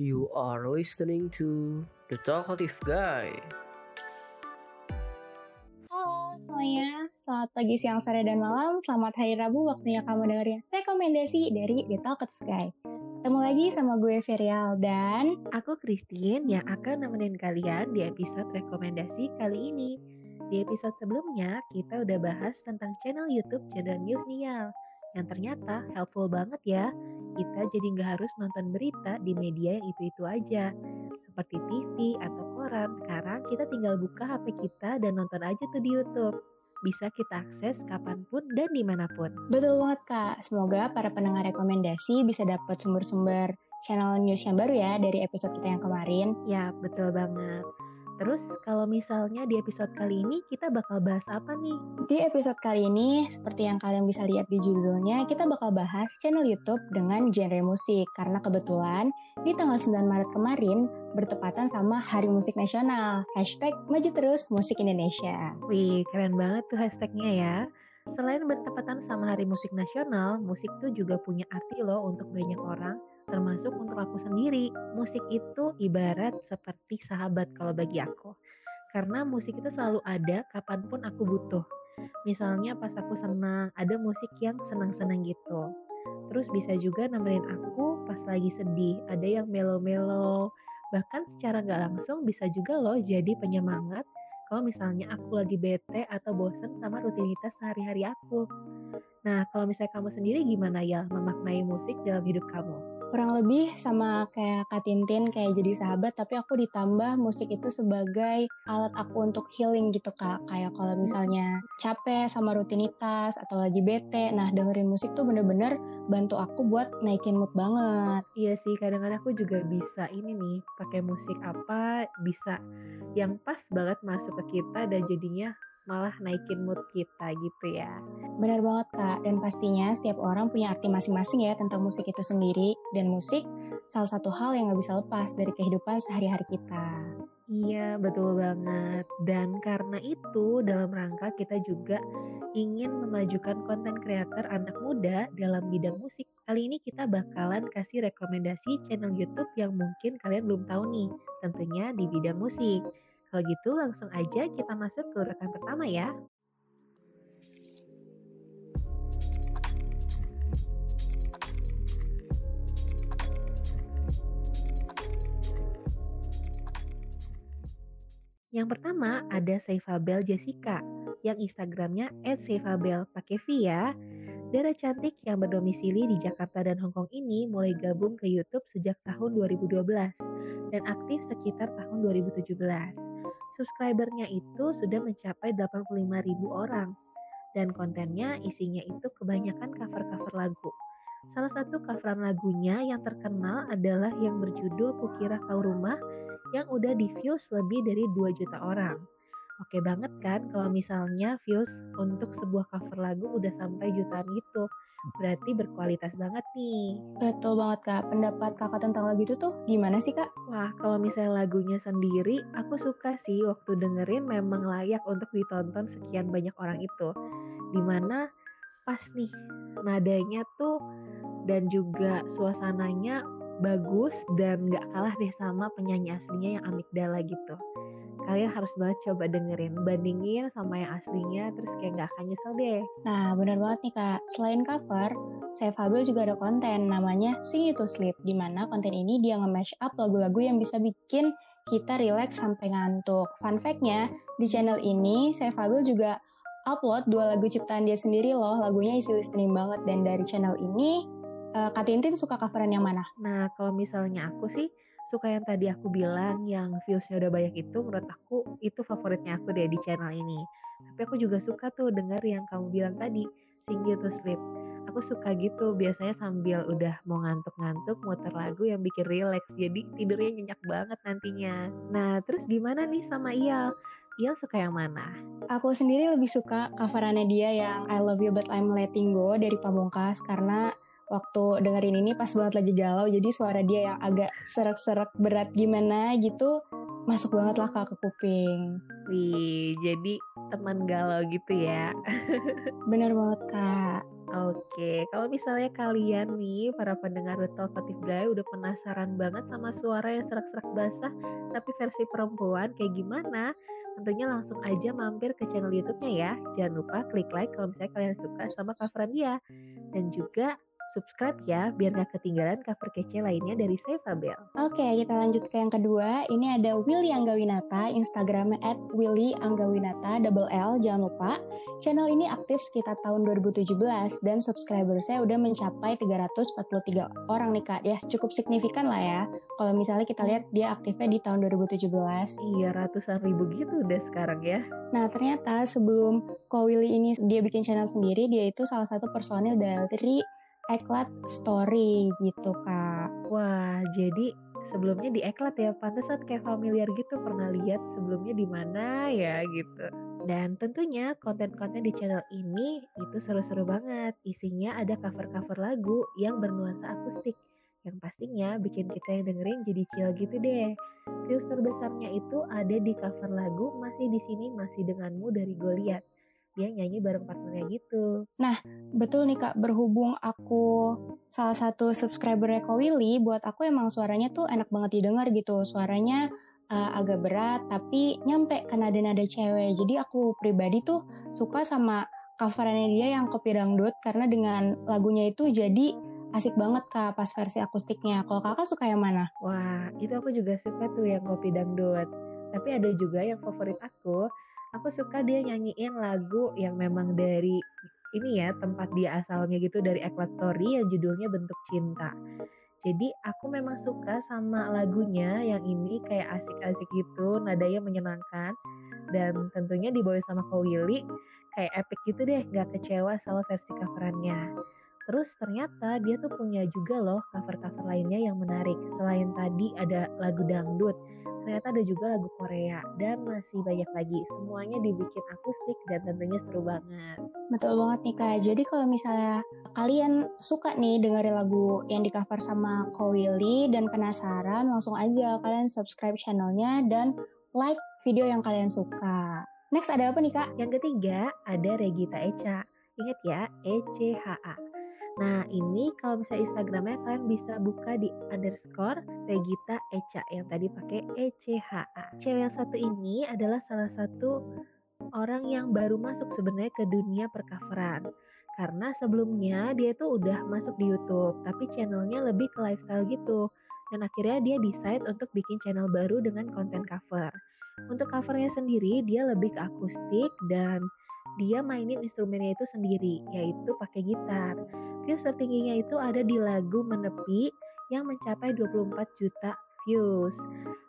You are listening to The Talkative Guy. Halo semuanya, selamat pagi, siang, sore, dan malam. Selamat hari Rabu, waktunya kamu dengerin rekomendasi dari The Talkative Guy. Ketemu lagi sama gue Ferial dan Aku Christine yang akan nemenin kalian di episode rekomendasi kali ini. Di episode sebelumnya, kita udah bahas tentang channel YouTube Channel News Nial. Yang ternyata helpful banget ya. Kita jadi nggak harus nonton berita di media yang itu-itu aja. Seperti TV atau koran, sekarang kita tinggal buka HP kita dan nonton aja tuh di YouTube. Bisa kita akses kapan pun dan di mana pun. betul banget kak. Semoga para pendengar rekomendasi bisa dapat sumber-sumber channel news yang baru ya dari episode kita yang kemarin. Ya, betul banget. Terus kalau misalnya di episode kali ini kita bakal bahas apa nih? Di episode kali ini, seperti yang kalian bisa lihat di judulnya, kita bakal bahas channel YouTube dengan genre musik. Karena kebetulan di tanggal 9 Maret kemarin bertepatan sama Hari Musik Nasional. Hashtag Maju Terus Musik Indonesia. Wih, keren banget tuh hashtagnya ya. Selain bertepatan sama Hari Musik Nasional, musik tuh juga punya arti loh untuk banyak orang, termasuk untuk aku sendiri. Musik itu ibarat seperti sahabat kalau bagi aku. Karena musik itu selalu ada kapan pun aku butuh. Misalnya pas aku senang, ada musik yang senang-senang gitu. Terus bisa juga nemenin aku pas lagi sedih, ada yang melo-melo. Bahkan secara nggak langsung bisa juga loh jadi penyemangat kalau misalnya aku lagi bete atau bosen sama rutinitas sehari-hari aku. Nah, kalau misalnya kamu sendiri gimana ya memaknai musik dalam hidup kamu? Kurang lebih sama kayak Kak Tintin, kayak jadi sahabat, tapi aku ditambah musik itu sebagai alat aku untuk healing gitu Kak. Kayak kalau misalnya capek sama rutinitas atau lagi bete, nah dengerin musik tuh bener-bener bantu aku buat naikin mood banget. Iya sih, kadang-kadang aku juga bisa ini nih, pakai musik apa bisa yang pas banget masuk ke kita dan jadinya malah naikin mood kita gitu ya. Benar banget Kak, dan pastinya setiap orang punya arti masing-masing ya tentang musik itu sendiri. Dan musik salah satu hal yang gak bisa lepas dari kehidupan sehari-hari kita. Iya, betul banget. Dan karena itu, dalam rangka kita juga ingin memajukan konten kreator anak muda dalam bidang musik. Kali ini kita bakalan kasih rekomendasi channel YouTube yang mungkin kalian belum tahu nih, tentunya di bidang musik. Kalau gitu langsung aja kita masuk ke urutan pertama ya. Yang pertama ada Saifabel Jessica yang Instagramnya @saifabel pakai V ya. Dara cantik yang berdomisili di Jakarta dan Hong Kong ini mulai gabung ke YouTube sejak tahun 2012 dan aktif sekitar tahun 2017. Subscribernya itu sudah mencapai 85 ribu orang dan kontennya isinya itu kebanyakan cover-cover lagu. Salah satu coveran lagunya yang terkenal adalah yang berjudul Kukira Kau Rumah yang udah di views lebih dari 2 juta orang. Oke banget kan kalau misalnya views untuk sebuah cover lagu udah sampai jutaan gitu. Berarti berkualitas banget nih. Betul banget Kak, pendapat kakak tentang lagu itu tuh gimana sih Kak? Wah, kalau misalnya lagunya sendiri, aku suka sih waktu dengerin memang layak untuk ditonton sekian banyak orang itu. Di mana pas nih nadanya tuh dan juga suasananya bagus dan gak kalah deh sama penyanyi aslinya yang Amigdala gitu. Kalian harus banget coba dengerin, bandingin sama yang aslinya terus kayak gak akan nyesel deh. Nah benar banget nih Kak, selain cover, Saya Fabel juga ada konten namanya Sing You To Sleep, di mana konten ini dia nge-mash up lagu-lagu yang bisa bikin kita relax sampai ngantuk. Fun fact-nya, di channel ini Saya Fabel juga upload dua lagu ciptaan dia sendiri loh, lagunya isi listening banget dan dari channel ini uh, Kak Tintin suka coveran yang mana? Nah, kalau misalnya aku sih suka yang tadi aku bilang yang viewsnya udah banyak itu menurut aku itu favoritnya aku deh di channel ini. Tapi aku juga suka tuh denger yang kamu bilang tadi, Sing You To Sleep. Aku suka gitu, biasanya sambil udah mau ngantuk-ngantuk muter lagu yang bikin relax. Jadi tidurnya nyenyak banget nantinya. Nah, terus gimana nih sama Iyal? Iyal suka yang mana? Aku sendiri lebih suka coverannya dia yang I Love You But I'm Letting Go dari Pamungkas karena waktu dengerin ini pas banget lagi galau jadi suara dia yang agak serak-serak berat gimana gitu masuk banget lah kak ke kuping Wih, jadi teman galau gitu ya. bener banget kak Oke, kalau misalnya kalian nih, para pendengar Talkative Guy udah penasaran banget sama suara yang serak-serak basah, tapi versi perempuan kayak gimana? Tentunya langsung aja mampir ke channel YouTube-nya ya. Jangan lupa klik like kalau misalnya kalian suka sama coveran dia. Dan juga subscribe ya biar gak ketinggalan cover kece lainnya dari Seva Bell. Oke, kita lanjut ke yang kedua. Ini ada Willy Anggawinata, Instagramnya at Willy Anggawinata, double L, jangan lupa. Channel ini aktif sekitar tahun 2017 dan subscriber saya udah mencapai 343 orang nih kak. Ya cukup signifikan lah ya. Kalau misalnya kita lihat dia aktifnya di tahun 2017. Iya, ratusan ribu gitu udah sekarang ya. Nah ternyata sebelum Ko Willy ini dia bikin channel sendiri, dia itu salah satu personil dari Eklat Story gitu kak. Wah, jadi sebelumnya di Eklat ya, pantesan kayak familiar gitu pernah lihat sebelumnya di mana ya gitu. Dan tentunya konten-konten di channel ini itu seru-seru banget. Isinya ada cover-cover lagu yang bernuansa akustik. Yang pastinya bikin kita yang dengerin jadi chill gitu deh. Views terbesarnya itu ada di cover lagu Masih di Sini Masih Denganmu dari Goliath dia nyanyi bareng partnernya gitu. Nah, betul nih Kak, berhubung aku salah satu subscriber Ko Willy, buat aku emang suaranya tuh enak banget didengar gitu. Suaranya uh, agak berat tapi nyampe ke nada-nada cewek. Jadi aku pribadi tuh suka sama coverannya dia yang kopi dangdut karena dengan lagunya itu jadi asik banget kak pas versi akustiknya. Kalau kakak suka yang mana? Wah, itu aku juga suka tuh yang kopi dangdut. Tapi ada juga yang favorit aku aku suka dia nyanyiin lagu yang memang dari ini ya tempat dia asalnya gitu dari Eklat Story yang judulnya Bentuk Cinta. Jadi aku memang suka sama lagunya yang ini kayak asik-asik gitu, nadanya menyenangkan dan tentunya dibawa sama Ko Willy kayak epic gitu deh, gak kecewa sama versi coverannya. Terus ternyata dia tuh punya juga loh cover-cover lainnya yang menarik. Selain tadi ada lagu dangdut, ternyata ada juga lagu Korea dan masih banyak lagi. Semuanya dibikin akustik dan tentunya seru banget. Betul banget nih Kak. Jadi kalau misalnya kalian suka nih dengerin lagu yang di cover sama Ko Willy dan penasaran, langsung aja kalian subscribe channelnya dan like video yang kalian suka. Next ada apa nih Kak? Yang ketiga ada Regita Echa. Ingat ya, ECHA. Nah ini kalau misalnya Instagramnya kalian bisa buka di underscore Regita Echa yang tadi pakai ECHA. Cewek yang satu ini adalah salah satu orang yang baru masuk sebenarnya ke dunia percoveran. Karena sebelumnya dia tuh udah masuk di YouTube, tapi channelnya lebih ke lifestyle gitu. Dan akhirnya dia decide untuk bikin channel baru dengan konten cover. Untuk covernya sendiri dia lebih ke akustik dan dia mainin instrumennya itu sendiri, yaitu pakai gitar. Views tertingginya itu ada di lagu Menepi yang mencapai 24 juta views.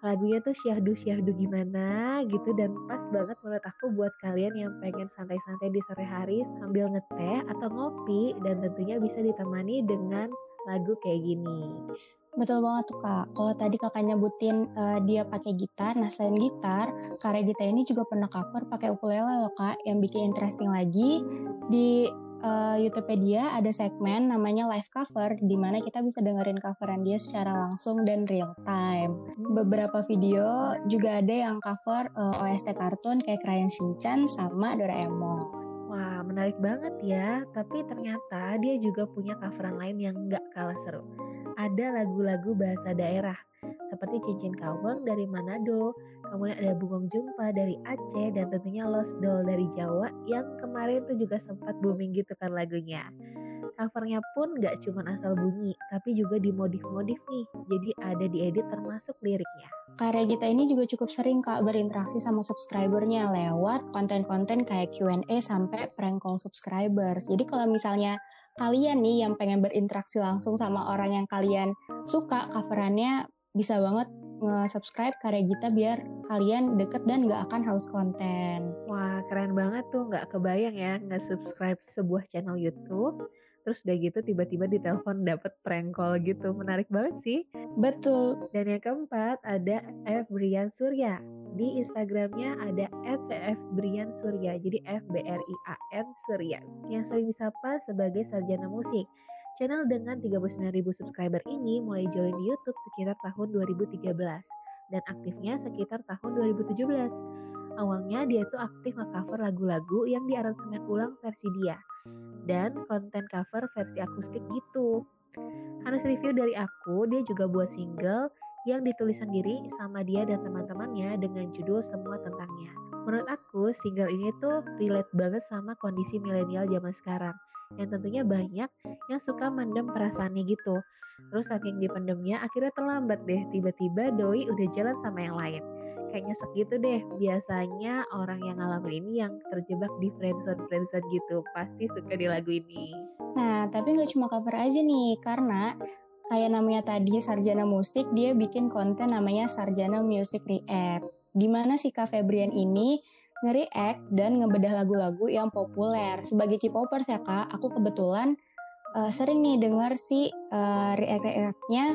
Lagunya tuh syahdu-syahdu gimana gitu dan pas banget menurut aku buat kalian yang pengen santai-santai di sore hari sambil ngeteh atau ngopi dan tentunya bisa ditemani dengan lagu kayak gini. Betul banget tuh kak. Kalau tadi kakak nyebutin uh, dia pakai gitar, nah selain gitar, karya Gita ini juga pernah cover pakai ukulele loh kak. Yang bikin interesting lagi di uh, YouTubepedia ada segmen namanya live cover di mana kita bisa dengerin coveran dia secara langsung dan real time. Beberapa video juga ada yang cover uh, eh, OST kartun kayak Crayon Shinchan sama Doraemon. Wah, menarik banget ya. Tapi ternyata dia juga punya coveran lain yang gak kalah seru ada lagu-lagu bahasa daerah seperti Cincin Kawang dari Manado, kemudian ada Bungong Jumpa dari Aceh, dan tentunya Lost Doll dari Jawa yang kemarin tuh juga sempat booming gitu kan lagunya. Covernya pun gak cuma asal bunyi, tapi juga dimodif-modif nih, jadi ada diedit termasuk liriknya. Karya kita ini juga cukup sering kak berinteraksi sama subscribernya lewat konten-konten kayak Q&A sampai prank call subscribers. Jadi kalau misalnya kalian nih yang pengen berinteraksi langsung sama orang yang kalian suka coverannya bisa banget nge-subscribe karya Gita biar kalian deket dan gak akan haus konten. Wah keren banget tuh gak kebayang ya nge-subscribe sebuah channel YouTube. Terus udah gitu tiba-tiba ditelepon dapet prank call gitu. Menarik banget sih. Betul. Dan yang keempat ada F Brian Surya. Di Instagramnya ada FF Brian Surya. Jadi F B R I A N Surya. Yang sering disapa sebagai sarjana musik channel dengan 39.000 subscriber ini mulai join di YouTube sekitar tahun 2013 dan aktifnya sekitar tahun 2017 Awalnya dia itu aktif nge-cover lagu-lagu yang diaransemen ulang versi dia dan konten cover versi akustik gitu. Harus review dari aku, dia juga buat single yang ditulis sendiri sama dia dan teman-temannya dengan judul Semua Tentangnya. Menurut aku, single ini tuh relate banget sama kondisi milenial zaman sekarang. Yang tentunya banyak yang suka mendem perasaannya gitu. Terus saking dipendemnya akhirnya terlambat deh. Tiba-tiba doi udah jalan sama yang lain kayak nyesek gitu deh. Biasanya orang yang ngalamin ini yang terjebak di friendzone friendzone gitu pasti suka di lagu ini. Nah, tapi nggak cuma cover aja nih, karena kayak namanya tadi Sarjana Musik, dia bikin konten namanya Sarjana Music React. Di mana si Kak Febrian ini nge-react dan ngebedah lagu-lagu yang populer. Sebagai K-popers ya kak, aku kebetulan uh, sering nih denger si uh, react-reactnya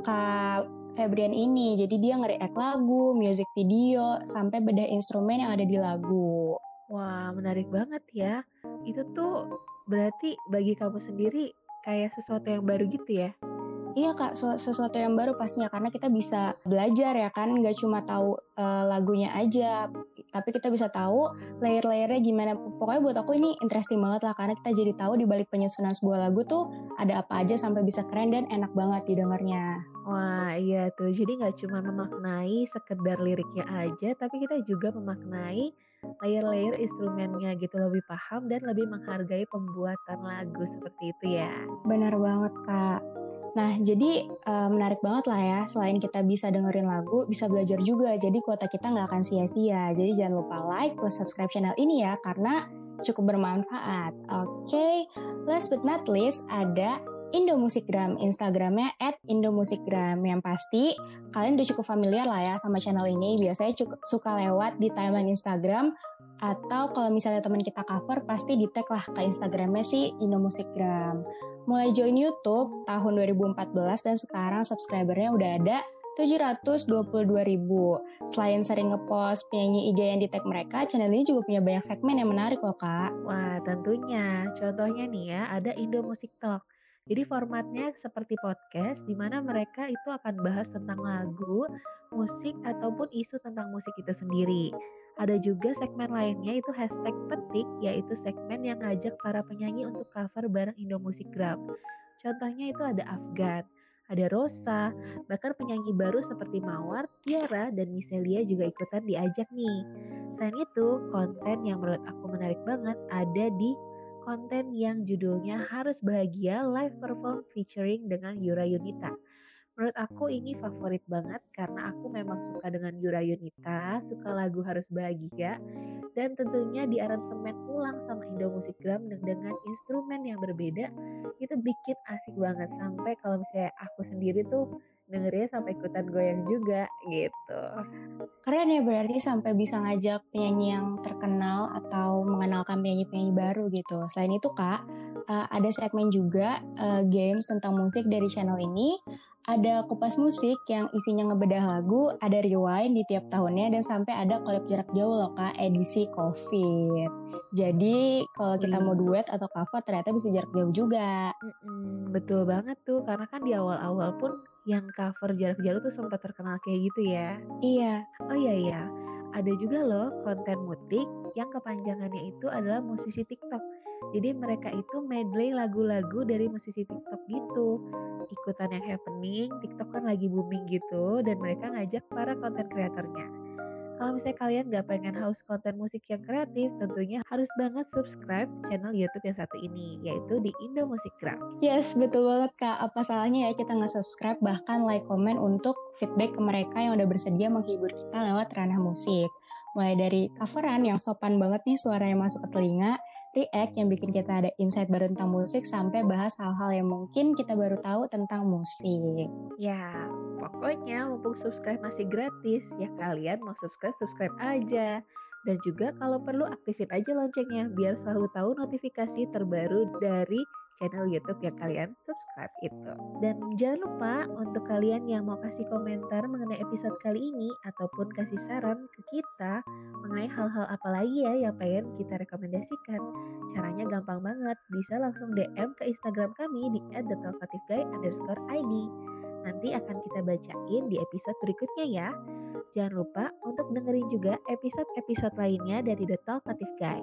Kak Febrian ini. Jadi dia nge-react lagu, music video, sampai beda instrumen yang ada di lagu. Wah, menarik banget ya. Itu tuh berarti bagi kamu sendiri kayak sesuatu yang baru gitu ya? Iya kak, sesuatu yang baru pastinya karena kita bisa belajar ya kan, nggak cuma tahu uh, lagunya aja, tapi kita bisa tahu layer-layernya gimana. Pokoknya buat aku ini interesting banget lah karena kita jadi tahu di balik penyusunan sebuah lagu tuh ada apa aja sampai bisa keren dan enak banget didengarnya. Wah iya tuh, jadi nggak cuma memaknai sekedar liriknya aja, tapi kita juga memaknai layer-layer instrumennya gitu lebih paham dan lebih menghargai pembuatan lagu seperti itu ya. Benar banget kak. Nah jadi uh, menarik banget lah ya, selain kita bisa dengerin lagu, bisa belajar juga, jadi kuota kita nggak akan sia-sia. Jadi jangan lupa like plus subscribe channel ini ya, karena cukup bermanfaat. Oke, okay. last but not least ada Indomusikgram, Instagramnya at Indomusikgram. Yang pasti kalian udah cukup familiar lah ya sama channel ini. Biasanya cukup suka lewat di timeline Instagram atau kalau misalnya teman kita cover pasti di tag lah ke Instagramnya si Indomusikgram. Mulai join YouTube tahun 2014 dan sekarang subscribernya udah ada 722 ribu. Selain sering ngepost penyanyi IG yang di tag mereka, channel ini juga punya banyak segmen yang menarik loh kak. Wah tentunya, contohnya nih ya ada Indo Music Talk. Jadi formatnya seperti podcast di mana mereka itu akan bahas tentang lagu, musik ataupun isu tentang musik itu sendiri. Ada juga segmen lainnya itu hashtag petik yaitu segmen yang ngajak para penyanyi untuk cover bareng Indo Musikgram. Contohnya itu ada Afgan, ada Rosa, bahkan penyanyi baru seperti Mawar, Tiara, dan Miselia juga ikutan diajak nih. Selain itu, konten yang menurut aku menarik banget ada di konten yang judulnya Harus Bahagia Live Perform featuring dengan Yura Yunita. Menurut aku ini favorit banget karena aku memang suka dengan Yura Yunita, suka lagu Harus Bahagia, dan tentunya di aransemen ulang sama Indo Musikgram dengan instrumen yang berbeda, itu bikin asik banget sampai kalau misalnya aku sendiri tuh dengernya sampai ikutan goyang juga gitu. Keren ya berarti sampai bisa ngajak penyanyi yang terkenal atau mengenalkan penyanyi-penyanyi baru gitu. Selain itu kak, uh, ada segmen juga uh, games tentang musik dari channel ini. Ada kupas musik yang isinya ngebedah lagu, ada rewind di tiap tahunnya dan sampai ada collab jarak jauh loh kak edisi COVID. Jadi kalau kita mau duet atau cover ternyata bisa jarak jauh juga. Betul banget tuh karena kan di awal-awal pun yang cover jarak jauh tuh sempat terkenal kayak gitu ya. Iya. Oh iya iya. Ada juga loh konten mutik yang kepanjangannya itu adalah musisi TikTok. Jadi mereka itu medley lagu-lagu dari musisi TikTok gitu. Ikutan yang happening, TikTok kan lagi booming gitu dan mereka ngajak para konten kreatornya. Kalau misalnya kalian gak pengen haus konten musik yang kreatif, tentunya harus banget subscribe channel YouTube yang satu ini, yaitu di Indo Musikgram. Yes, betul banget Kak. Apa salahnya ya kita nggak subscribe, bahkan like, komen untuk feedback ke mereka yang udah bersedia menghibur kita lewat ranah musik. Mulai dari coveran yang sopan banget nih suaranya masuk ke telinga, react yang bikin kita ada insight baru tentang musik sampai bahas hal-hal yang mungkin kita baru tahu tentang musik. Ya, pokoknya mumpung subscribe masih gratis, ya kalian mau subscribe subscribe aja. Dan juga kalau perlu aktifin aja loncengnya biar selalu tahu notifikasi terbaru dari channel YouTube yang kalian subscribe itu. Dan jangan lupa untuk kalian yang mau kasih komentar mengenai episode kali ini ataupun kasih saran ke kita mengenai hal-hal apa lagi ya yang pengen kita rekomendasikan. Caranya gampang banget, bisa langsung DM ke Instagram kami di @thetalkativeguy_id. Nanti akan kita bacain di episode berikutnya ya. Jangan lupa untuk dengerin juga episode-episode lainnya dari The Talkative Guy.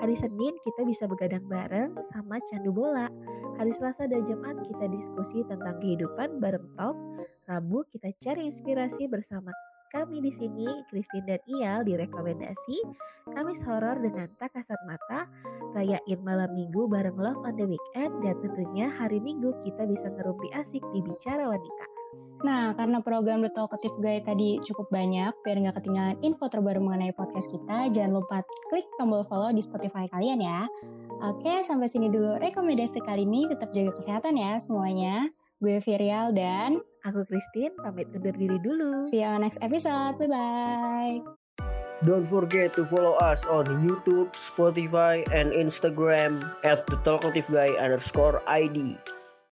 Hari Senin kita bisa begadang bareng sama Candu Bola. Hari Selasa dan Jumat kita diskusi tentang kehidupan bareng Talk. Rabu kita cari inspirasi bersama kami di sini, Christine dan Ial di rekomendasi Kamis horor dengan tak kasat mata, rayain malam minggu bareng Love on the Weekend, dan tentunya hari minggu kita bisa ngerumpi asik di Bicara Wanita. Nah, karena program The Talkative Guy tadi cukup banyak, biar nggak ketinggalan info terbaru mengenai podcast kita, jangan lupa klik tombol follow di Spotify kalian ya. Oke, sampai sini dulu rekomendasi kali ini. Tetap jaga kesehatan ya semuanya. Gue Virial dan Aku Christine, pamit undur diri dulu. see you on next episode. Bye-bye. Don't forget to follow us on YouTube, Spotify, and Instagram at the Talkative Guy underscore ID.